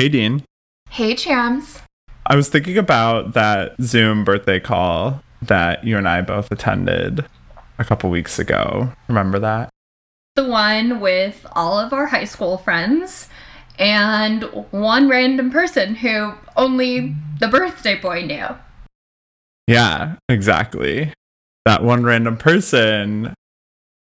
Hey, Deen. Hey, Chams. I was thinking about that Zoom birthday call that you and I both attended a couple weeks ago. Remember that? The one with all of our high school friends and one random person who only the birthday boy knew. Yeah, exactly. That one random person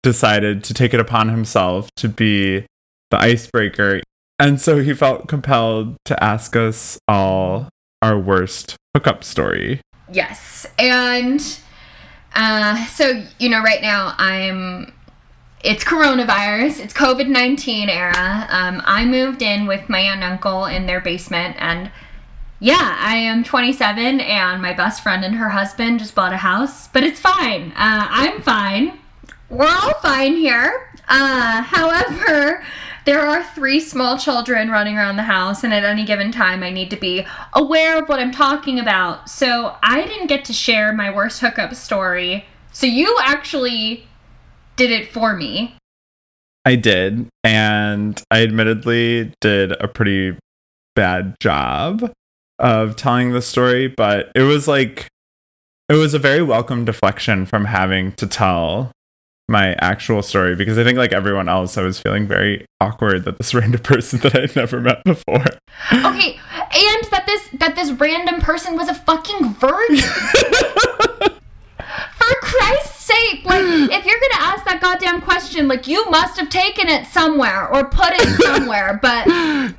decided to take it upon himself to be the icebreaker. And so he felt compelled to ask us all our worst hookup story. Yes. And uh, so, you know, right now I'm. It's coronavirus. It's COVID 19 era. Um, I moved in with my aunt and uncle in their basement, and yeah, I am 27, and my best friend and her husband just bought a house, but it's fine. Uh, I'm fine. We're all fine here. Uh, however, there are three small children running around the house, and at any given time, I need to be aware of what I'm talking about. So I didn't get to share my worst hookup story. So you actually did it for me. I did, and I admittedly did a pretty bad job of telling the story, but it was like it was a very welcome deflection from having to tell my actual story because I think like everyone else I was feeling very awkward that this random person that I'd never met before. Okay, and that this that this random person was a fucking virgin. For Christ's sake, like if you're gonna ask that goddamn question, like you must have taken it somewhere or put it somewhere, but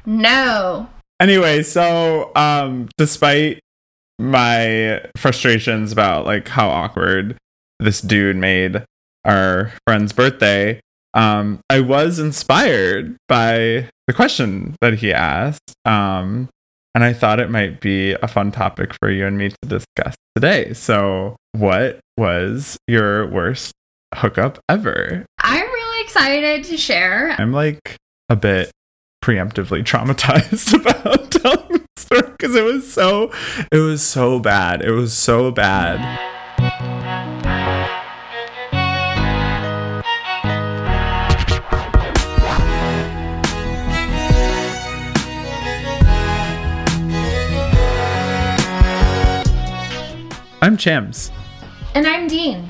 no. Anyway, so um despite my frustrations about like how awkward this dude made our friend's birthday, um, I was inspired by the question that he asked. Um, and I thought it might be a fun topic for you and me to discuss today. So, what was your worst hookup ever? I'm really excited to share. I'm like a bit preemptively traumatized about telling the story because it was so it was so bad. It was so bad. I'm Chams. And I'm Deen.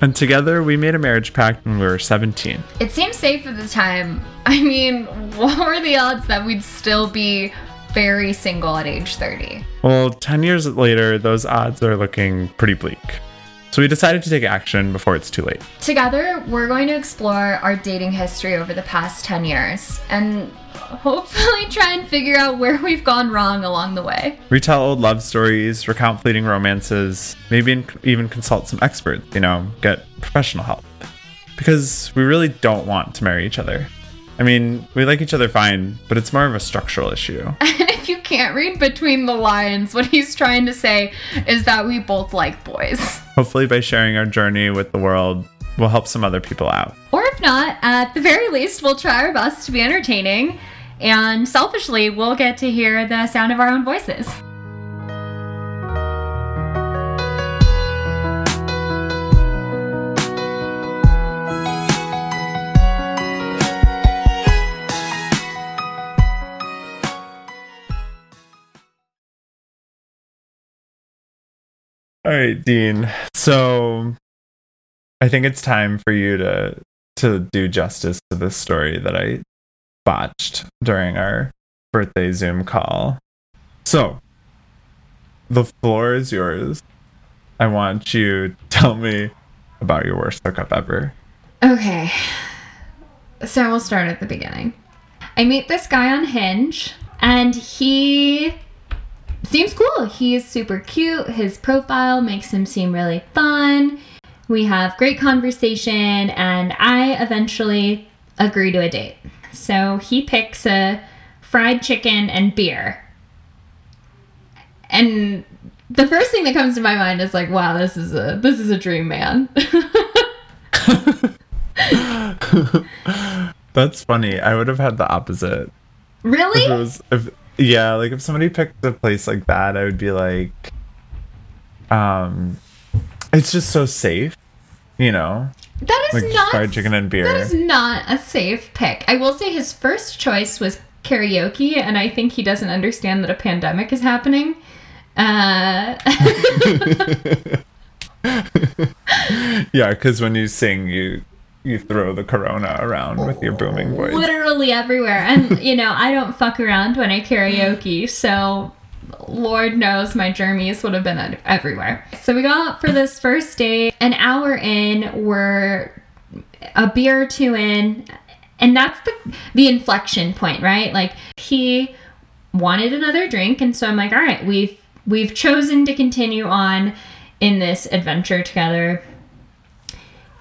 And together we made a marriage pact when we were 17. It seems safe at the time. I mean, what were the odds that we'd still be very single at age 30? Well, 10 years later, those odds are looking pretty bleak. So we decided to take action before it's too late. Together, we're going to explore our dating history over the past 10 years and hopefully try and figure out where we've gone wrong along the way. Retell old love stories, recount fleeting romances, maybe even consult some experts, you know, get professional help. Because we really don't want to marry each other. I mean, we like each other fine, but it's more of a structural issue. And if you can't read between the lines, what he's trying to say is that we both like boys. Hopefully, by sharing our journey with the world, we'll help some other people out. Or if not, at the very least, we'll try our best to be entertaining. And selfishly, we'll get to hear the sound of our own voices. All right, Deen. So I think it's time for you to to do justice to this story that I botched during our birthday Zoom call. So, the floor is yours. I want you to tell me about your worst hookup ever. Okay. So we'll start at the beginning. I meet this guy on Hinge, and he seems cool. He's super cute. His profile makes him seem really fun. We have great conversation, and I eventually agree to a date. So he picks a fried chicken and beer. And the first thing that comes to my mind is like, wow, this is a this is a dream man. That's funny. I would have had the opposite. really? If was if yeah, like if somebody picked a place like that, I would be like um it's just so safe, you know. That is Like not fried chicken and beer. That is not a safe pick. I will say his first choice was karaoke, and I think he doesn't understand that a pandemic is happening. Uh, yeah, because when you sing, you you throw the corona around with your booming voice. literally everywhere. And, you know, I don't fuck around when I karaoke, so Lord knows my germies would have been everywhere. So we go out for this first date. An hour in, we're a beer or two in, and that's the the inflection point, right? Like he wanted another drink, and so I'm like, all right, we've we've chosen to continue on in this adventure together.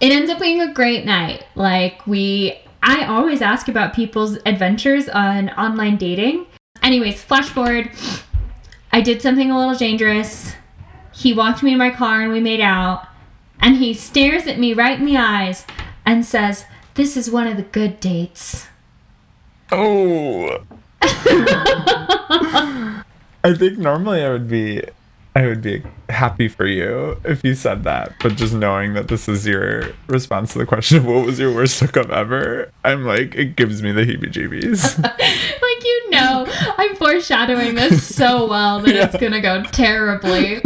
It ends up being a great night. Like we I always ask about people's adventures on online dating. Anyways, flash forward. I did something a little dangerous. He walked me to my car and we made out. And he stares at me right in the eyes and says, This is one of the good dates. Oh. I think normally I would be I would be happy for you if you said that, but just knowing that this is your response to the question of what was your worst hookup ever, I'm like, it gives me the heebie jeebies. you know, I'm foreshadowing this so well that yeah. it's gonna go terribly.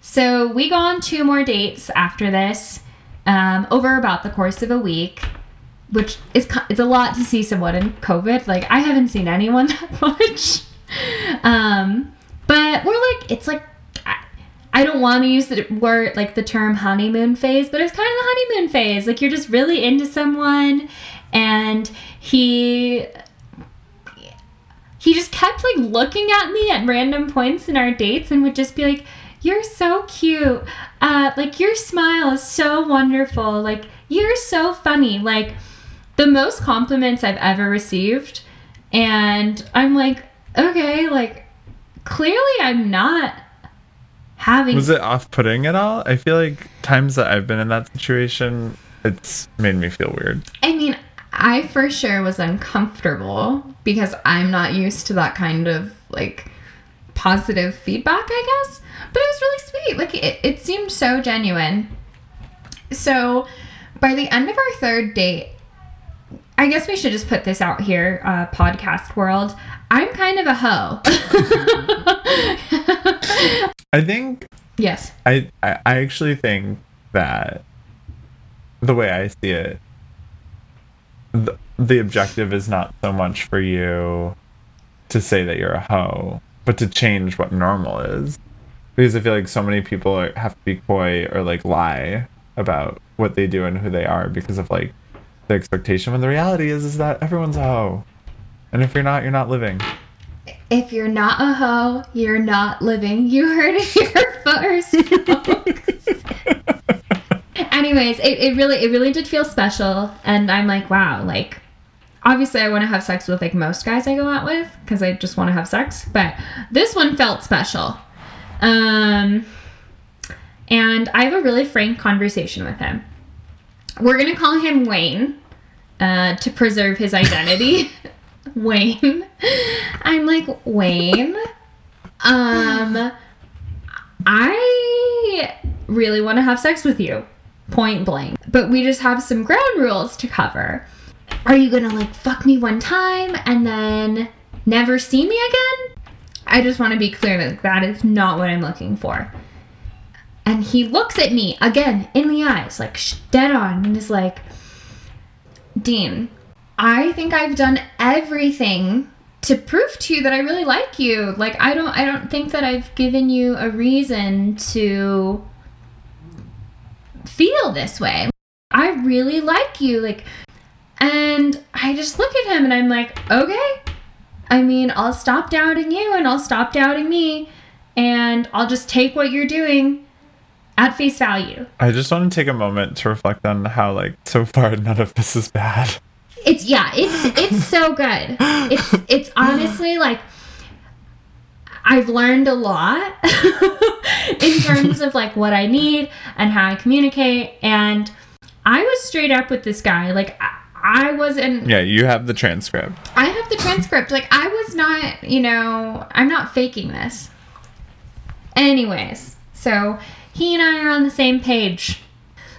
so, we go on two more dates after this um, over about the course of a week. Which is it's a lot to see someone in COVID. Like I haven't seen anyone that much. Um, but we're like, it's like, I, I don't want to use the word, like the term honeymoon phase, but it's kind of the honeymoon phase. Like you're just really into someone and he he just kept like looking at me at random points in our dates and would just be like you're so cute uh like your smile is so wonderful like you're so funny like the most compliments i've ever received and i'm like okay like clearly I'm not having. Was it off putting at all? I feel like times that I've been in that situation, it's made me feel weird. I mean, I for sure was uncomfortable because I'm not used to that kind of like positive feedback, I guess. But it was really sweet. Like it, it seemed so genuine. So by the end of our third date, I guess we should just put this out here, uh, podcast world. I'm kind of a hoe. I think. Yes. I, I I actually think that the way I see it, the, the objective is not so much for you to say that you're a hoe, but to change what normal is. Because I feel like so many people are, have to be coy or like lie about what they do and who they are because of like the expectation when the reality is is that everyone's a hoe. And if you're not, you're not living. If you're not a hoe, you're not living. You heard it here first. Anyways, it, it really it really did feel special and I'm like, wow, like obviously I want to have sex with like most guys I go out with because I just want to have sex, but this one felt special. Um and I have a really frank conversation with him. We're gonna call him Wayne uh, to preserve his identity. Wayne. I'm like, Wayne, um, I really want to have sex with you, point blank. But we just have some ground rules to cover. Are you gonna like fuck me one time and then never see me again? I just want to be clear that that is not what I'm looking for. And he looks at me again in the eyes, like dead on, and is like, Deen, I think I've done everything to prove to you that I really like you. Like I don't I don't think that I've given you a reason to feel this way. I really like you like and I just look at him and I'm like, "Okay. I mean, I'll stop doubting you and I'll stop doubting me and I'll just take what you're doing at face value." I just want to take a moment to reflect on how like so far none of this is bad. It's yeah, it's it's so good. It's it's honestly like I've learned a lot terms of like what I need and how I communicate and I was straight up with this guy. Like I, I wasn't Yeah, you have the transcript. I have the transcript. Like I was not, you know, I'm not faking this. Anyways, so he and I are on the same page.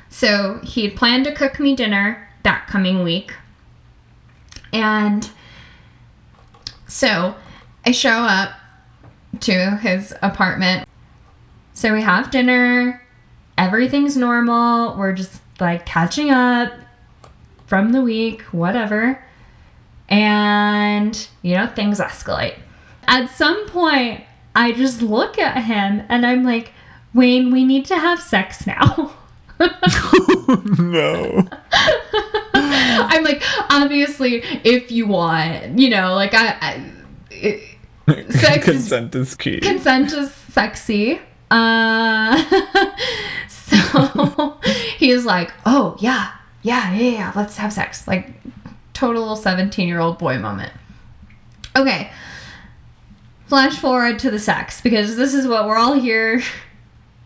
So he had planned to cook me dinner that coming week. And So I show up to his apartment. So we have dinner. Everything's normal. We're just like catching up from the week, whatever. And, you know, things escalate. At some point, I just look at him and I'm like, Wayne, we need to have sex now. no. I'm like, obviously, if you want, you know, like I, I it, sex is, Consent is key. consent is sexy. Uh, so he's like, oh yeah, yeah, yeah, yeah, let's have sex. Like, total 17 year old boy moment. Okay. Flash forward to the sex because this is what we're all here.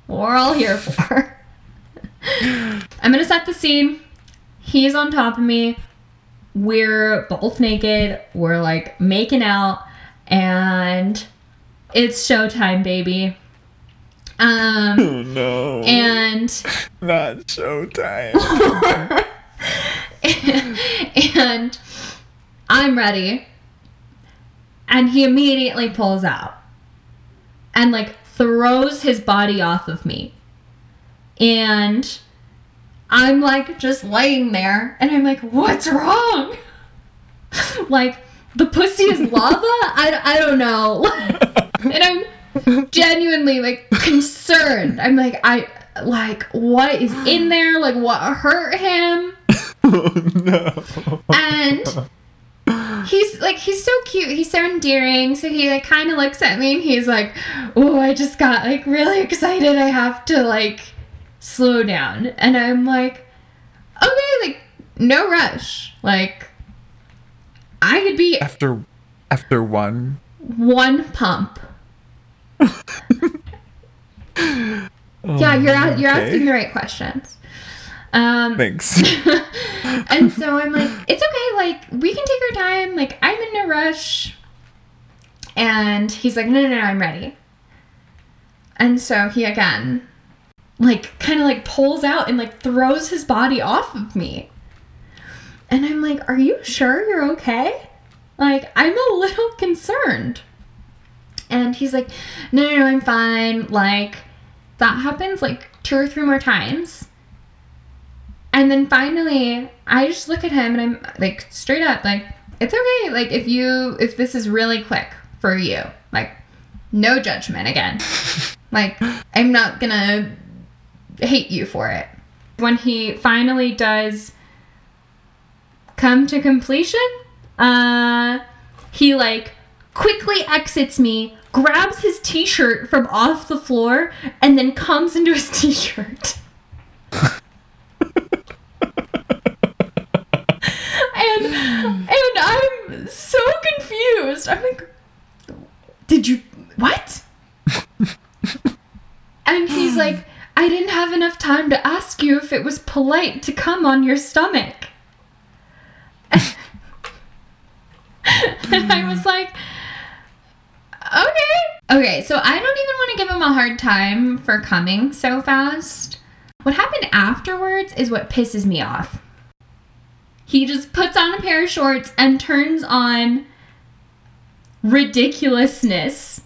We're all here for. I'm gonna set the scene. He's on top of me. We're both naked. We're like making out, and it's showtime, baby. Um, oh no. and Not showtime. and I'm ready. And he immediately pulls out and like throws his body off of me. And I'm like just laying there and I'm like, what's wrong? like, the pussy is lava? I, I don't know. and I'm genuinely like concerned. I'm like, I like what is in there? Like what hurt him? oh no. And he's like he's so cute. He's so endearing. So he like kind of looks at me and he's like, "Oh, I just got like really excited. I have to like slow down." And I'm like, "Okay, like no rush. Like I could be After after one. one pump." yeah, you're a- you're asking the right questions. Um, Thanks. and so I'm like, it's okay, like, we can take our time, like, I'm in no rush. And he's like, no, no, no, I'm ready. And so he again, like, kind of like pulls out and like throws his body off of me. And I'm like, are you sure you're okay? Like, I'm a little concerned. And he's like, no, no, no, I'm fine. Like, that happens like two or three more times. And then finally, I just look at him and I'm like straight up like it's okay. Like if you if this is really quick for you, like no judgment again. like I'm not to hate you for it. When he finally does come to completion, uh he like quickly exits me, grabs his t-shirt from off the floor and then comes into his t-shirt. and and I'm so confused. I'm like, did you what? and he's like, I didn't have enough time to ask you if it was polite to come on your stomach. and I was like, okay. Okay, so I don't even want to give him a hard time for coming so fast. What happened afterwards is what pisses me off. He just puts on a pair of shorts and turns on ridiculousness,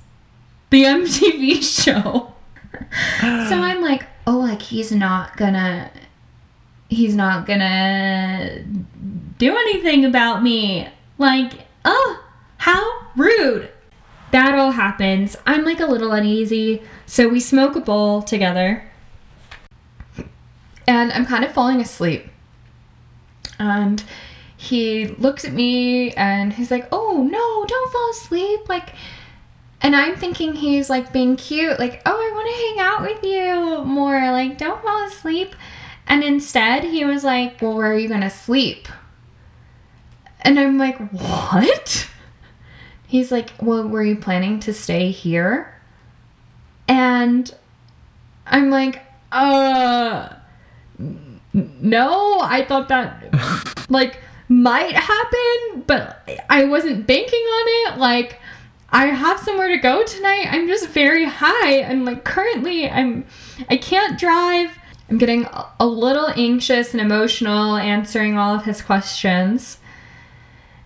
the MTV show. so I'm like, oh, like he's not gonna, he's not gonna do anything about me. Like, oh, how rude. That all happens. I'm like a little uneasy. So we smoke a bowl together. And I'm kind of falling asleep. And he looks at me and he's like, "Oh, no, don't fall asleep." Like and I'm thinking he's like being cute, like, "Oh, I want to hang out with you more. Like, don't fall asleep." And instead, he was like, "Well, where are you going to sleep?" And I'm like, "What?" He's like, "Well, were you planning to stay here?" And I'm like, "Uh, no, I thought that like might happen, but I wasn't banking on it. Like I have somewhere to go tonight. I'm just very high and like currently I'm I can't drive. I'm getting a- a little anxious and emotional answering all of his questions.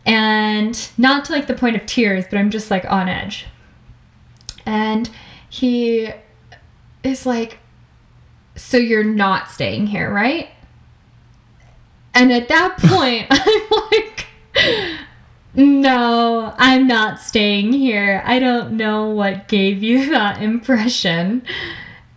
And not to like the point of tears, but I'm just like on edge. And he is like, So you're not staying here, right? And at that point, I'm like, No, I'm not staying here. I don't know what gave you that impression.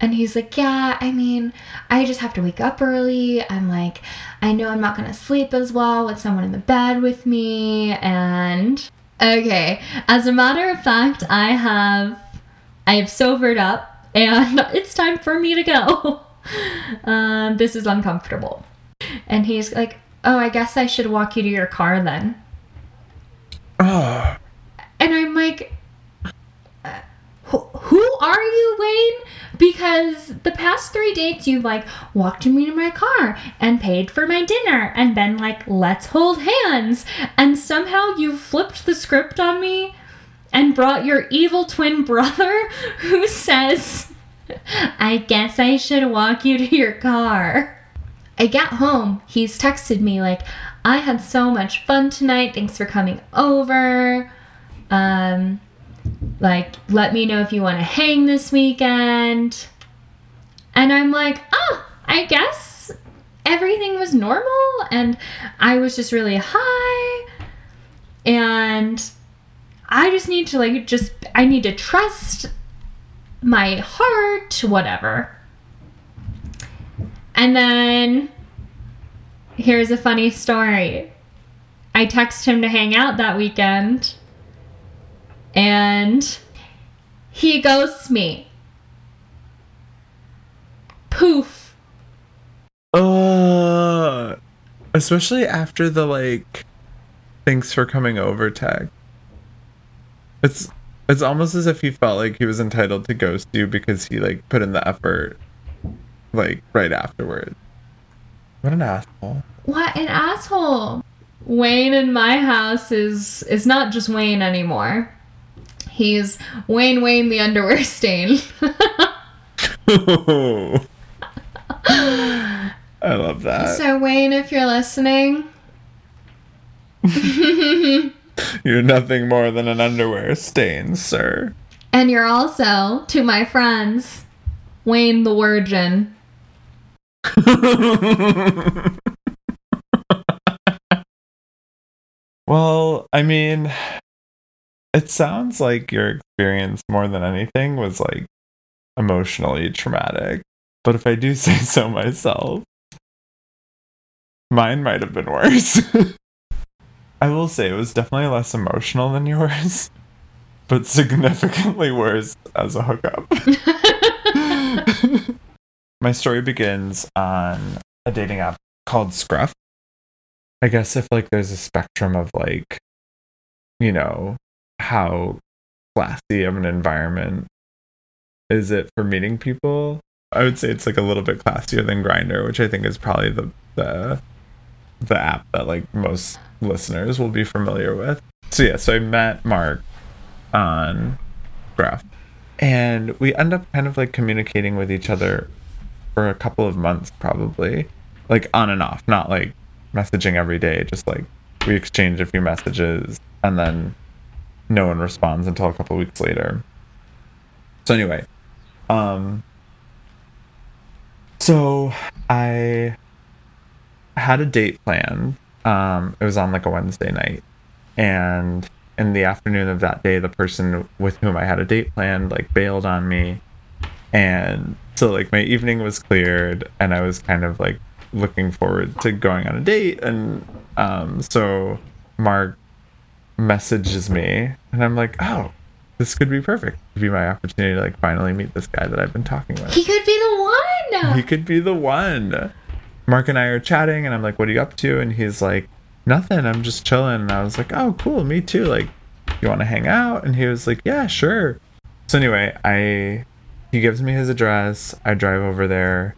And he's like, Yeah, I mean, I just have to wake up early. I'm like, I know I'm not going to sleep as well with someone in the bed with me. And okay, as a matter of fact, I have I have sobered up and it's time for me to go. Um, this is uncomfortable. And he's like, Oh, I guess I should walk you to your car then. Oh, And I'm like, who, are you, Wayne? Because the past three dates, you've like walked me to my car and paid for my dinner and been like, let's hold hands. And somehow you flipped the script on me and brought your evil twin brother who says, I guess I should walk you to your car. I get home, he's texted me like, I had so much fun tonight. Thanks for coming over. Um, like, let me know if you want to hang this weekend. And I'm like, oh, I guess everything was normal and I was just really high. And I just need to, like, just, I need to trust my heart, whatever. And then here's a funny story. I text him to hang out that weekend and he ghosts me. Poof. uh, especially after the like, thanks for coming over tag. It's it's almost as if he felt like he was entitled to ghost you because he like put in the effort, like right afterward. What an asshole. What an asshole. Wayne in my house is is not just Wayne anymore. He's Wayne Wayne the underwear stain. I love that. so Wayne, if you're listening, You're nothing more than an underwear stain, sir. and you're also to my friends, Wayne the Virgin. well, I mean, it sounds like your experience more than anything was like emotionally traumatic. But if I do say so myself, mine might have been worse. I will say it was definitely less emotional than yours, but significantly worse as a hookup. My story begins on a dating app called Scruff. I guess if like there's a spectrum of like, you know, how classy of an environment is it for meeting people? I would say it's like a little bit classier than Grindr, which I think is probably the the the app that like most listeners will be familiar with. So yeah, so I met Mark on Scruff. And we end up kind of like communicating with each other for a couple of months probably. Like on and off, not like messaging every day, just like we exchange a few messages and then no one responds until a couple weeks later. So anyway, um so I had a date planned. Um it was on like a Wednesday night and in the afternoon of that day the person with whom I had a date planned like bailed on me and so like my evening was cleared and I was kind of like looking forward to going on a date and um so Mark messages me and I'm like, "Oh, this could be perfect. Could be my opportunity to like finally meet this guy that I've been talking with." He could be the one. he could be the one. Mark and I are chatting, and I'm like, "What are you up to?" And he's like, "Nothing. I'm just chilling." And I was like, "Oh, cool. Me too. Like, you want to hang out?" And he was like, "Yeah, sure." So anyway, I he gives me his address. I drive over there.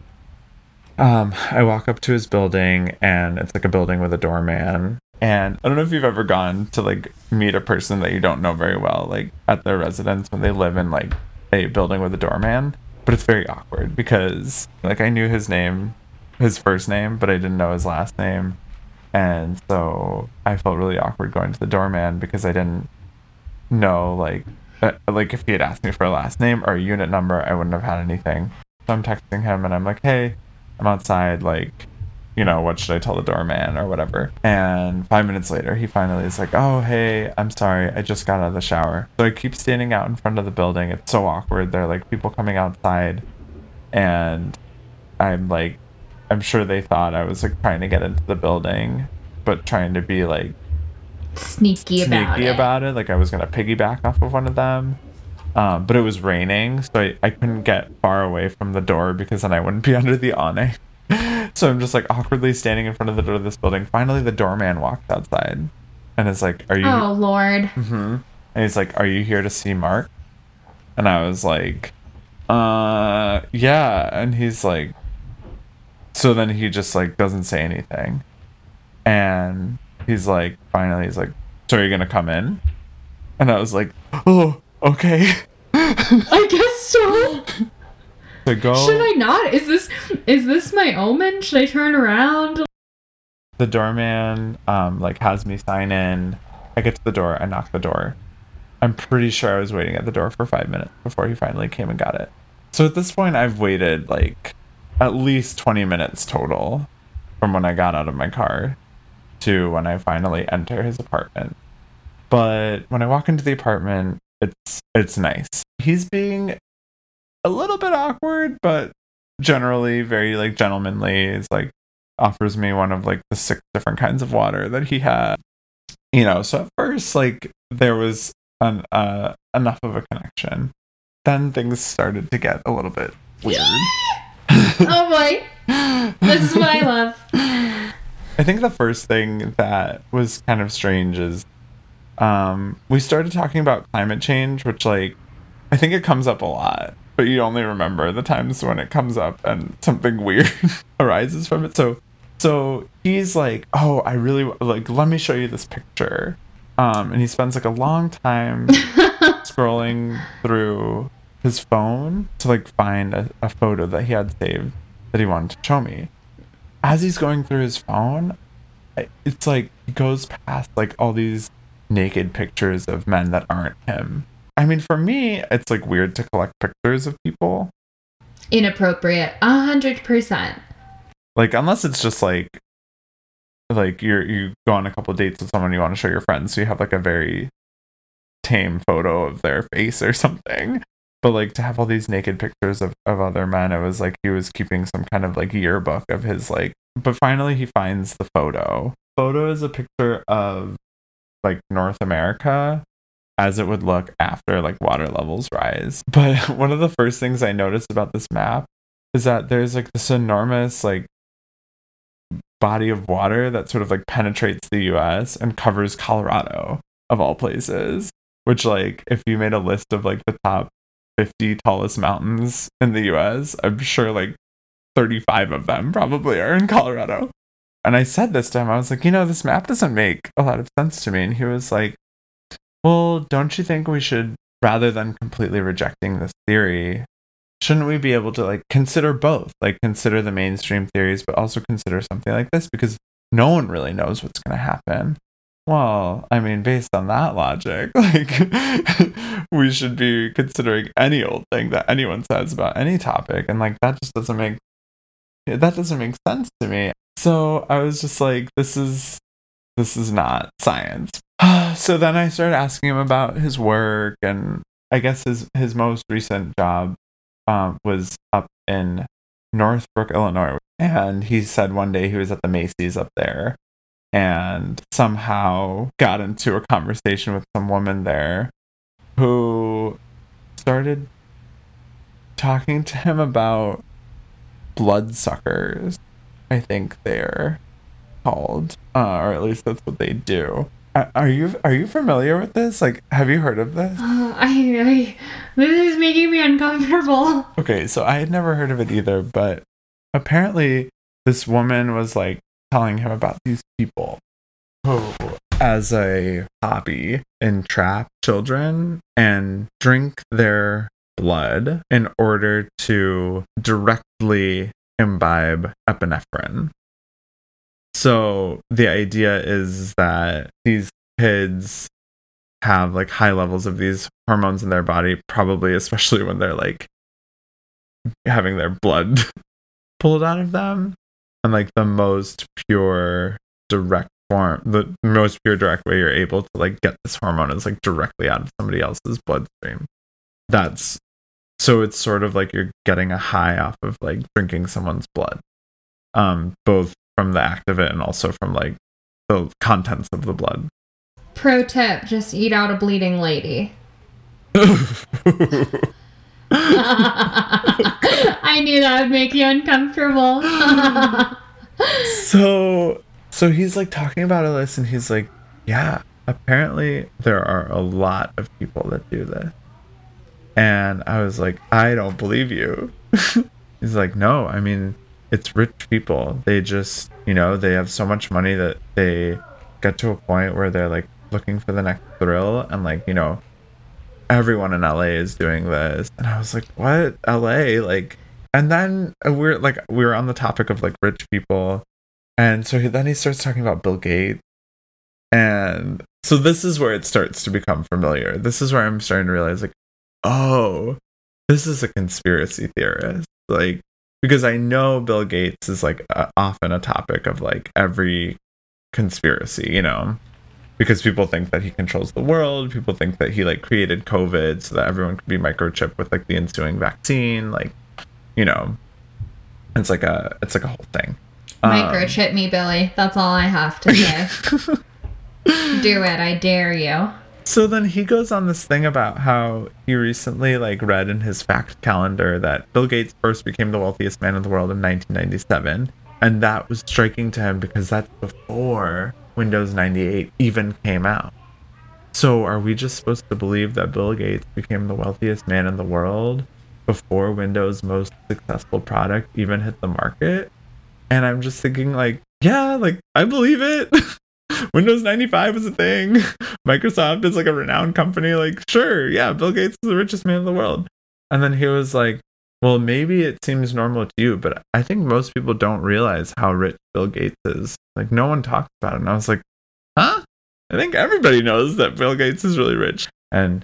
Um, I walk up to his building, and it's like a building with a doorman. And I don't know if you've ever gone to like meet a person that you don't know very well, like at their residence when they live in like a building with a doorman. But it's very awkward because like I knew his name, his first name, but I didn't know his last name. And so I felt really awkward going to the doorman because I didn't know like uh, like if he had asked me for a last name or a unit number, I wouldn't have had anything. So I'm texting him and I'm like, "Hey, I'm outside like you know, what should I tell the doorman or whatever? And five minutes later, he finally is like, oh, hey, I'm sorry. I just got out of the shower. So I keep standing out in front of the building. It's so awkward. There are like people coming outside. And I'm like, I'm sure they thought I was like trying to get into the building, but trying to be like sneaky, about sneaky it. about it. Like I was going to piggyback off of one of them. Um, but it was raining, so I, I couldn't get far away from the door because then I wouldn't be under the awning. So I'm just like awkwardly standing in front of the door of this building. Finally, the doorman walks outside and is like, Are you? Oh Lord. Mm-hmm. And he's like, Are you here to see Mark? And I was like, Uh, yeah. And he's like, So then he just like doesn't say anything. And he's like, Finally, he's like, So are you going to come in? And I was like, Oh, okay. I guess so. to go. Should I not? Is this is this my omen? Should I turn around? the doorman um like has me sign in i get to the door i knock the door i'm pretty sure i was waiting at the door for five minutes before he finally came and got it so at this point i've waited like at least 20 minutes total from when i got out of my car to when i finally enter his apartment but when i walk into the apartment it's it's nice he's being a little bit awkward but generally very like gentlemanly it's like offers me one of like the six different kinds of water that he had. You know, so at first like there was an uh enough of a connection. Then things started to get a little bit weird. Oh boy. This is what I love. I think the first thing that was kind of strange is um we started talking about climate change, which like I think it comes up a lot, but you only remember the times when it comes up and something weird arises from it. So so he's like, "Oh, I really like let me show you this picture." Um and he spends like a long time scrolling through his phone to like find a, a photo that he had saved that he wanted to show me. As he's going through his phone, it's like he goes past like all these naked pictures of men that aren't him. I mean, for me, it's like weird to collect pictures of people. Inappropriate. A hundred percent. Like unless it's just like like you're you go on a couple dates with someone you want to show your friends, so you have like a very tame photo of their face or something. But like to have all these naked pictures of, of other men, it was like he was keeping some kind of like yearbook of his like but finally he finds the photo. Photo is a picture of like North America as it would look after like water levels rise. But one of the first things I noticed about this map is that there's like this enormous like body of water that sort of like penetrates the US and covers Colorado of all places. Which like if you made a list of like the top 50 tallest mountains in the US, I'm sure like 35 of them probably are in Colorado. And I said this to him, I was like, you know, this map doesn't make a lot of sense to me. And he was like, well, don't you think we should, rather than completely rejecting this theory, shouldn't we be able to like consider both? Like consider the mainstream theories, but also consider something like this because no one really knows what's going to happen. Well, I mean, based on that logic, like we should be considering any old thing that anyone says about any topic, and like that just doesn't make that doesn't make sense to me. So I was just like, this is this is not science. so then I started asking him about his work, and I guess his his most recent job um, was up in Northbrook, Illinois, and he said one day he was at the Macy's up there, and somehow got into a conversation with some woman there, who started talking to him about bloodsuckers. I think they're called, uh, or at least that's what they do. Are you are you familiar with this? Like, have you heard of this? Uh, I, I, this is making me uncomfortable. Okay, so I had never heard of it either, but apparently this woman was like telling him about these people who, as a hobby, entrap children and drink their blood in order to directly imbibe epinephrine. So the idea is that these kids have like high levels of these hormones in their body, probably especially when they're like having their blood pulled out of them. And like the most pure direct form, the most pure direct way you're able to like get this hormone is like directly out of somebody else's bloodstream. That's so it's sort of like you're getting a high off of like drinking someone's blood. Um, both from the act of it and also from like the contents of the blood. Pro tip just eat out a bleeding lady. I knew that would make you uncomfortable. so so he's like talking about all this and he's like, Yeah, apparently there are a lot of people that do this. And I was like, I don't believe you. he's like, No, I mean it's rich people. They just you know, they have so much money that they get to a point where they're like looking for the next thrill and like, you know, everyone in LA is doing this. And I was like, what? LA? Like, and then we're like, we were on the topic of like rich people. And so he, then he starts talking about Bill Gates. And so this is where it starts to become familiar. This is where I'm starting to realize, like, oh, this is a conspiracy theorist. Like, because I know Bill Gates is like uh, often a topic of like every conspiracy, you know? because people think that he controls the world. People think that he like created COVID so that everyone could be microchipped with like the ensuing vaccine. Like, you know, it's like a it's like a whole thing. Microchip um, me, Billy. That's all I have to say. Do it, I dare you. So then he goes on this thing about how he recently like read in his fact calendar that Bill Gates first became the wealthiest man in the world in 1997, and that was striking to him because that's before Windows 98 even came out. So are we just supposed to believe that Bill Gates became the wealthiest man in the world before Windows' most successful product even hit the market? And I'm just thinking like, yeah, like I believe it. Windows 95 is a thing. Microsoft is like a renowned company. Like, sure, yeah, Bill Gates is the richest man in the world. And then he was like, well, maybe it seems normal to you, but I think most people don't realize how rich Bill Gates is. Like, no one talks about it. And I was like, huh? I think everybody knows that Bill Gates is really rich. And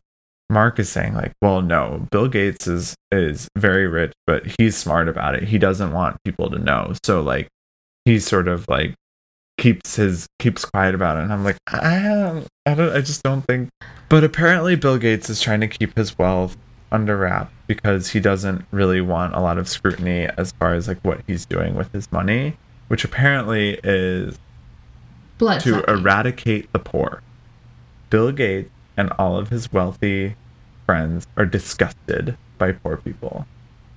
Mark is saying, like, well, no, Bill Gates is is very rich, but he's smart about it. He doesn't want people to know. So like he's sort of like keeps his keeps quiet about it. And I'm like, I don't I don't I just don't think but apparently Bill Gates is trying to keep his wealth under wrap because he doesn't really want a lot of scrutiny as far as like what he's doing with his money, which apparently is Blood to sucking. eradicate the poor. Bill Gates and all of his wealthy friends are disgusted by poor people,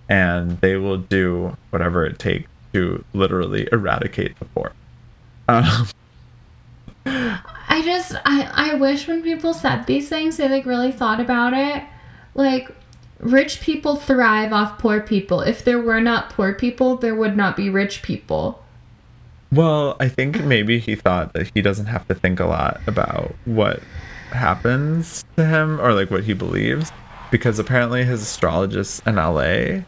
and they will do whatever it takes to literally eradicate the poor. Um, I just I I wish when people said these things they like really thought about it. Like rich people thrive off poor people. If there were not poor people, there would not be rich people. Well, I think maybe he thought that he doesn't have to think a lot about what happens to him or like what he believes because apparently his astrologist in LA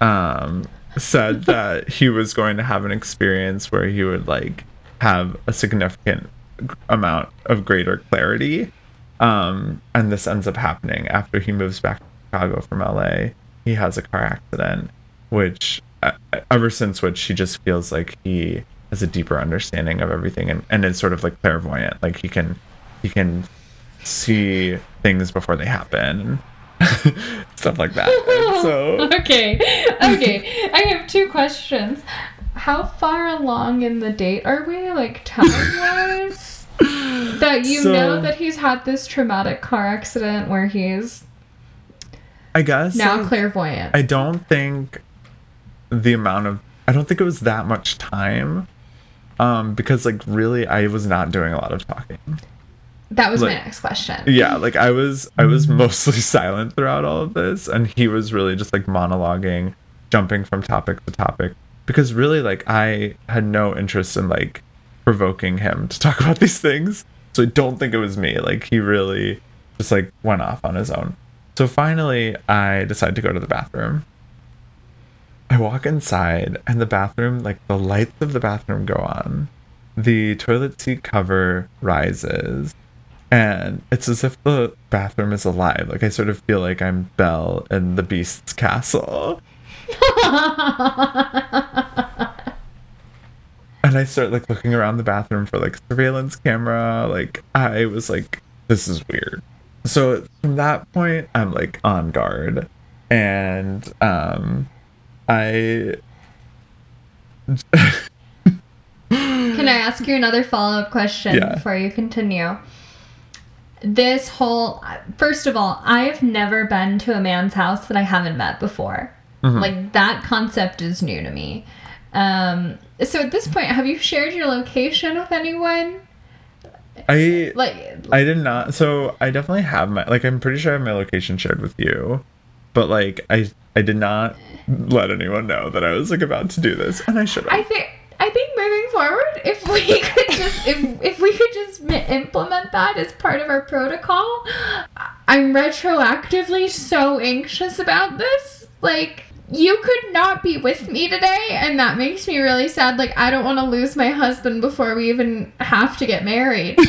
um said that he was going to have an experience where he would like have a significant amount of greater clarity um and this ends up happening after he moves back to Chicago from LA. He has a car accident, which uh, ever since which he just feels like he has a deeper understanding of everything and, and is sort of like clairvoyant. Like he can he can see things before they happen. Stuff like that. So Okay. Okay. I have two questions. How far along in the date are we, like time wise? that you so, know that he's had this traumatic car accident where he's I guess now like, clairvoyant. I don't think the amount of I don't think it was that much time. Um, because like really I was not doing a lot of talking. That was like, my next question. Yeah, like I was I was mostly silent throughout all of this and he was really just like monologuing, jumping from topic to topic because really like I had no interest in like provoking him to talk about these things. So I don't think it was me. Like he really just like went off on his own. So finally, I decide to go to the bathroom. I walk inside, and the bathroom, like the lights of the bathroom go on, the toilet seat cover rises and it's as if the bathroom is alive. Like I sort of feel like I'm Belle in the Beast's castle. start like looking around the bathroom for like surveillance camera. Like I was like, this is weird. So from that point, I'm like on guard, and um, I. Can I ask you another follow up question Yeah. before you continue? This whole, first of all, I've never been to a man's house that I haven't met before. Like that concept is new to me. Um, so at this point, have you shared your location with anyone? I Like, I did not. So I definitely have my like. I'm pretty sure I have my location shared with you, but like I I did not let anyone know that I was like about to do this, and I should I think I think moving forward, if we could just if if we could just implement that as part of our protocol, I'm retroactively so anxious about this. Like you could not be with me today, and that makes me really sad. Like I don't want to lose my husband before we even have to get married.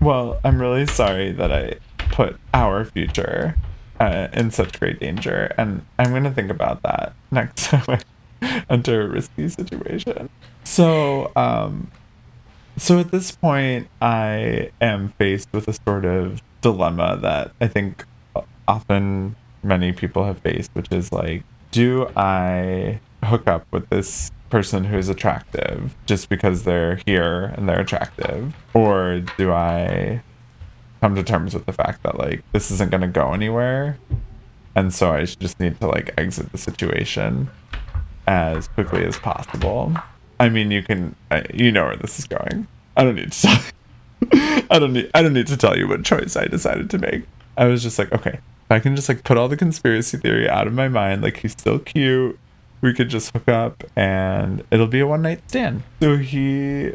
Well, I'm really sorry that I put our future uh, in such great danger, and I'm gonna think about that next time I enter a risky situation. So, um, so at this point, I am faced with a sort of dilemma that I think often many people have faced, which is like, do I hook up with this person who's attractive just because they're here and they're attractive? Or do I come to terms with the fact that like this isn't going to go anywhere? And so I just need to like exit the situation as quickly as possible. I mean, you can, you know where this is going. I don't need to tell. I don't need. I don't need to tell you what choice I decided to make. I was just like, okay, if I can just like put all the conspiracy theory out of my mind. Like he's still cute. We could just hook up and it'll be a one night stand. So he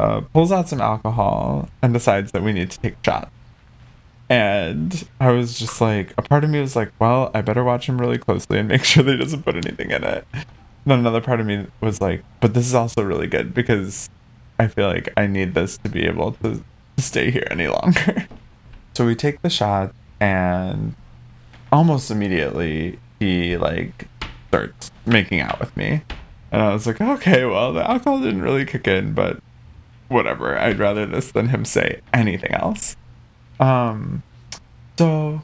uh, pulls out some alcohol and decides that we need to take shots. And I was just like, a part of me was like, well, I better watch him really closely and make sure that he doesn't put anything in it. Then another part of me was like, but this is also really good because I feel like I need this to be able to stay here any longer. so we take the shot and almost immediately he like starts making out with me. And I was like, okay, well, the alcohol didn't really kick in, but whatever. I'd rather this than him say anything else. Um, so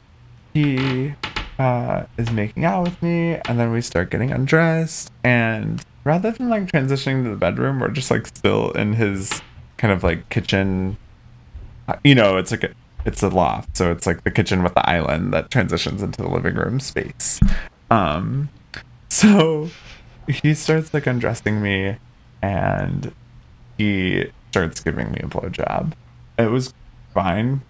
he uh, is making out with me, and then we start getting undressed. And rather than like transitioning to the bedroom, we're just like still in his kind of like kitchen. uh, You know, it's like a, it's a loft, so it's like the kitchen with the island that transitions into the living room space. Um, so he starts like undressing me, and he starts giving me a blowjob. It was fine,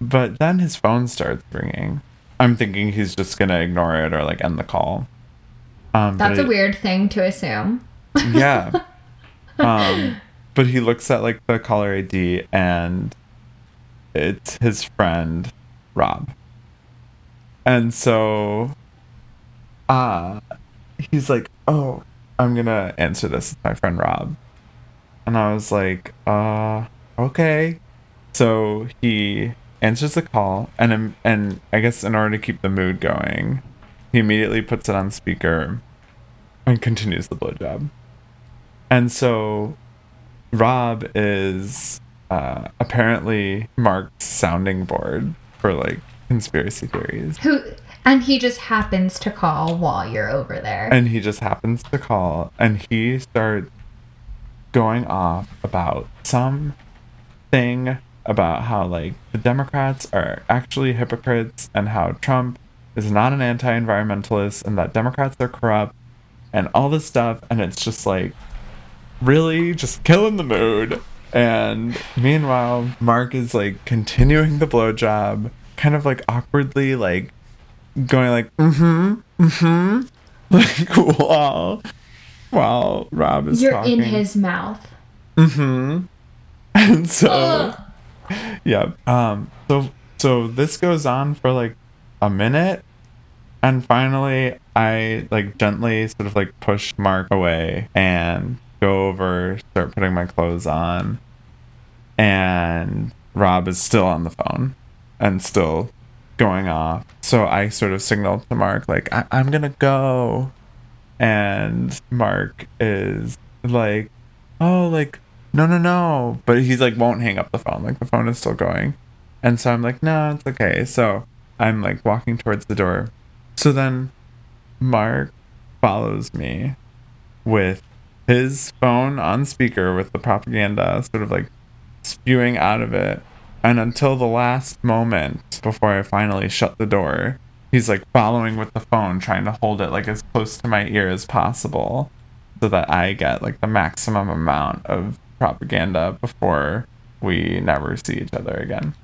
but then his phone starts ringing. I'm thinking he's just gonna ignore it or like end the call. Um, That's a he- weird thing to assume. yeah. Um, but he looks at like the caller ID and it's his friend Rob. And so uh he's like, "Oh, I'm going to answer this with my friend Rob." And I was like, "Uh, okay." So he answers the call and and I guess in order to keep the mood going, he immediately puts it on speaker and continues the blowjob. And so Rob is uh, apparently Mark's sounding board for like conspiracy theories. Who and he just happens to call while you're over there. And he just happens to call and he starts going off about some thing about how like the Democrats are actually hypocrites and how Trump is not an anti-environmentalist and that Democrats are corrupt and all this stuff and it's just like really just killing the mood and meanwhile Mark is like continuing the blowjob kind of like awkwardly like going like mm-hmm mm-hmm like while while Rob is you're talking. in his mouth. Mm-hmm. And so Ugh. yeah. Um so so this goes on for like a minute and finally I like gently sort of like push Mark away and go over, start putting my clothes on, and Rob is still on the phone and still going off. So I sort of signal to Mark, like, I- I'm gonna go. And Mark is like, oh, like, no, no, no. But he's like, won't hang up the phone. Like, the phone is still going. And so I'm like, no, it's okay. So I'm like walking towards the door. So then Mark follows me with his phone on speaker with the propaganda sort of like spewing out of it. And until the last moment before I finally shut the door, he's like following with the phone, trying to hold it like as close to my ear as possible so that I get like the maximum amount of propaganda before we never see each other again.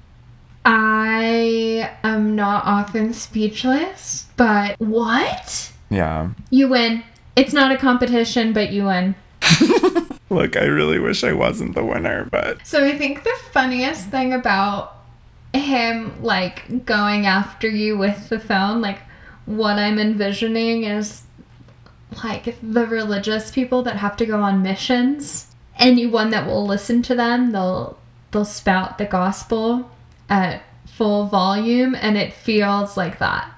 I am not often speechless, but what? Yeah. You win. It's not a competition, but you win. Look, I really wish I wasn't the winner, but So I think the funniest thing about him like going after you with the phone, like what I'm envisioning is like the religious people that have to go on missions. Anyone that will listen to them, they'll they'll spout the gospel at full volume and it feels like that.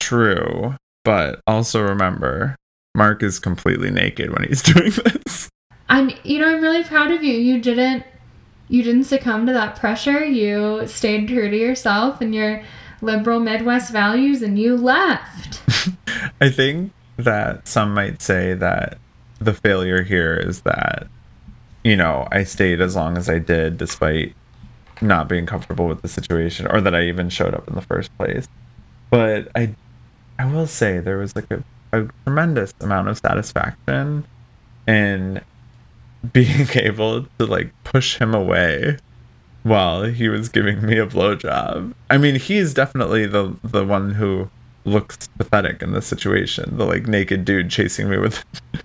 true. But also remember, Mark is completely naked when he's doing this. I'm you know, I'm really proud of you. You didn't you didn't succumb to that pressure. You stayed true to yourself and your liberal Midwest values and you left. I think that some might say that the failure here is that, you know, I stayed as long as I did despite not being comfortable with the situation or that I even showed up in the first place. But I I will say there was like a, a tremendous amount of satisfaction in being able to like push him away while he was giving me a blowjob. I mean, he's definitely the the one who looks pathetic in this situation. The like naked dude chasing me with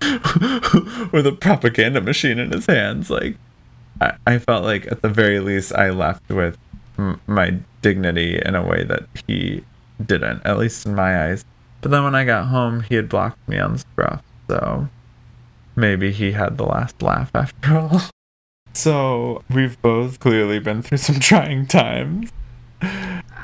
with a propaganda machine in his hands. Like, I, I felt like at the very least I left with m- my dignity in a way that he didn't, at least in my eyes. But then when I got home, he had blocked me on Scruff, so maybe he had the last laugh after all. So we've both clearly been through some trying times.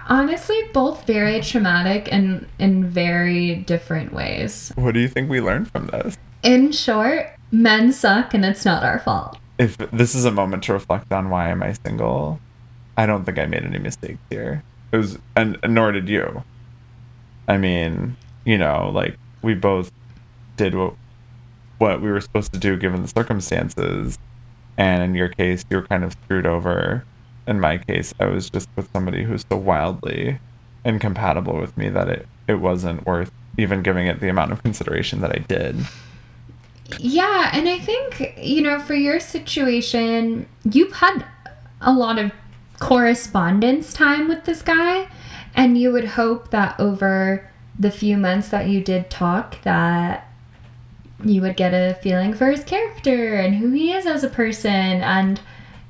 Honestly, both very traumatic and in very different ways. What do you think we learned from this? In short, men suck and it's not our fault. If this is a moment to reflect on why am I single, I don't think I made any mistakes here. It was, and, and nor did you. I mean, you know, like we both did what what we were supposed to do given the circumstances, and in your case, you were kind of screwed over. In my case, I was just with somebody who's so wildly incompatible with me that it it wasn't worth even giving it the amount of consideration that I did. Yeah, and I think, you know, for your situation, you've had a lot of correspondence time with this guy, and you would hope that over the few months that you did talk that you would get a feeling for his character and who he is as a person and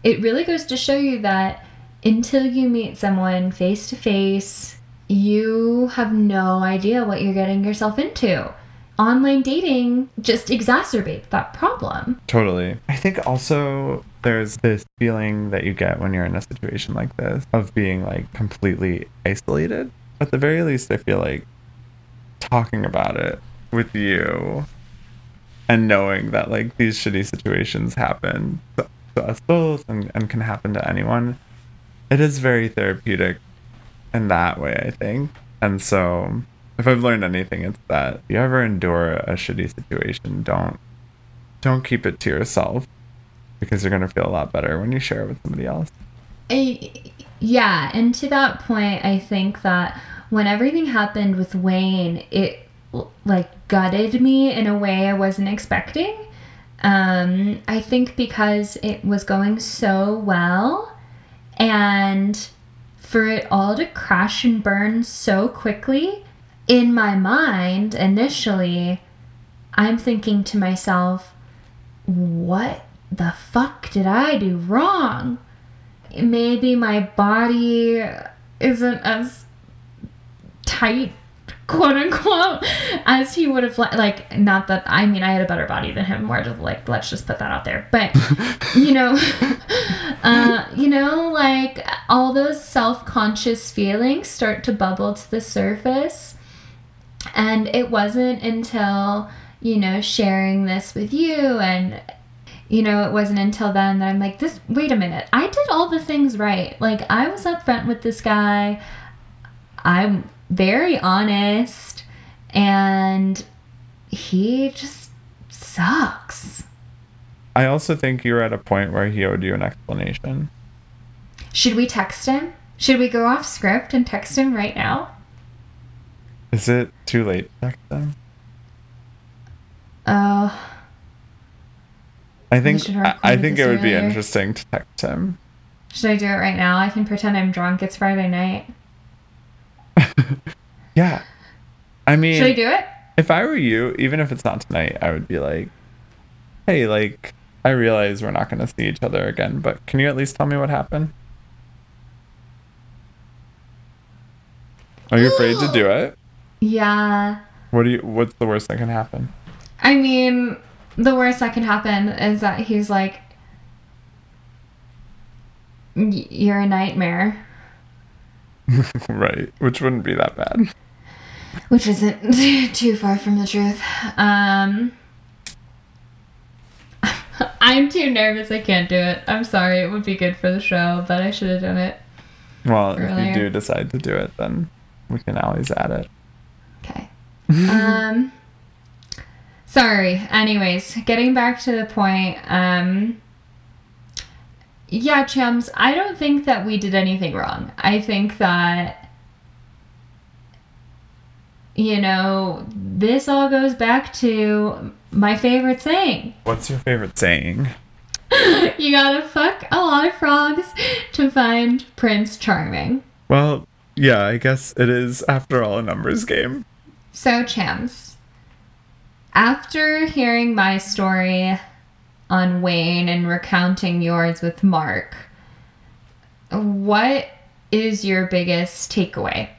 it really goes to show you that until you meet someone face to face you have no idea what you're getting yourself into online dating just exacerbates that problem. Totally. I think also there's this feeling that you get when you're in a situation like this of being like completely isolated. At the very least, I feel like talking about it with you and knowing that like these shitty situations happen to, to us both and, and can happen to anyone, it is very therapeutic in that way, I think. And so if I've learned anything, it's that if you ever endure a shitty situation, don't don't keep it to yourself because you're gonna feel a lot better when you share it with somebody else. I, yeah, and to that point, I think that when everything happened with Wayne, it like gutted me in a way I wasn't expecting. Um, I think because it was going so well, and for it all to crash and burn so quickly, in my mind initially, I'm thinking to myself, what the fuck did I do wrong? Maybe my body isn't as tight quote unquote, as he would have li- like not that I mean I had a better body than him. More just like let's just put that out there. But you know, uh, you know, like all those self conscious feelings start to bubble to the surface, and it wasn't until you know sharing this with you and you know, it wasn't until then that I'm like, this, wait a minute, I did all the things right. Like, I was upfront with this guy. I'm very honest. And he just sucks. I also think you're at a point where he owed you an explanation. Should we text him? Should we go off script and text him right now? Is it too late to text him? Uh, I think I, I think it would be interesting to text him. should I do it right now? I can pretend I'm drunk. It's Friday night. Yeah. I mean, Should I do it? if I were you, even if it's not tonight, I would be like, "Hey, like, I realize we're not going to see each other again, but can you at least tell me what happened?" Are you afraid to do it? Yeah. What do you? What's the worst that can happen? I mean, the worst that can happen is that he's like, "Y- "You're a nightmare," right, which wouldn't be that bad. which isn't too far from the truth. Um, I'm too nervous. I can't do it. I'm sorry. It would be good for the show, but I should have done it. Well, if you do decide to do it, then we can always add it. Okay. um sorry. Anyways, getting back to the point, um yeah, Chams, I don't think that we did anything wrong. I think that you know, this all goes back to my favorite saying. What's your favorite saying? You gotta fuck a lot of frogs to find Prince Charming. Well, yeah, I guess it is after all a numbers game. So, Chams, after hearing my story on Wayne and recounting yours with Mark, what is your biggest takeaway?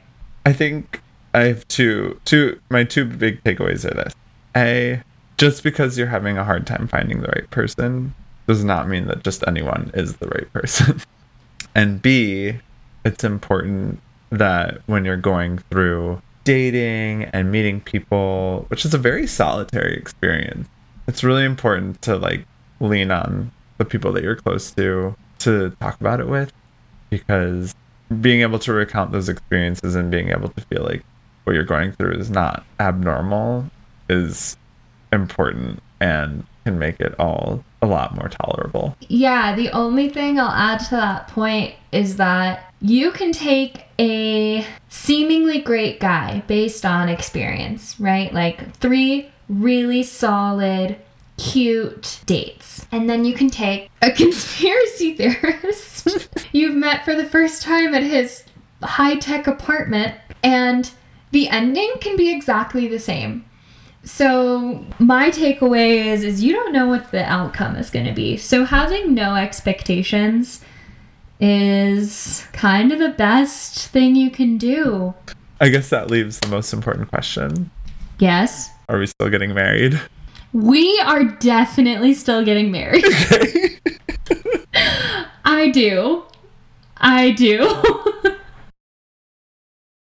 I think I have two two my two big takeaways are this. A just because you're having a hard time finding the right person does not mean that just anyone is the right person. and B, it's important that when you're going through dating and meeting people, which is a very solitary experience, it's really important to like lean on the people that you're close to to talk about it with because being able to recount those experiences and being able to feel like what you're going through is not abnormal is important and can make it all a lot more tolerable. Yeah, the only thing I'll add to that point is that you can take a seemingly great guy based on experience, right? Like three really solid, cute dates. And then you can take a conspiracy theorist you've met for the first time at his high tech apartment, and the ending can be exactly the same. So my takeaway is is you don't know what the outcome is going to be. So having no expectations is kind of the best thing you can do. I guess that leaves the most important question. Yes. Are we still getting married? We are definitely still getting married. I do. I do.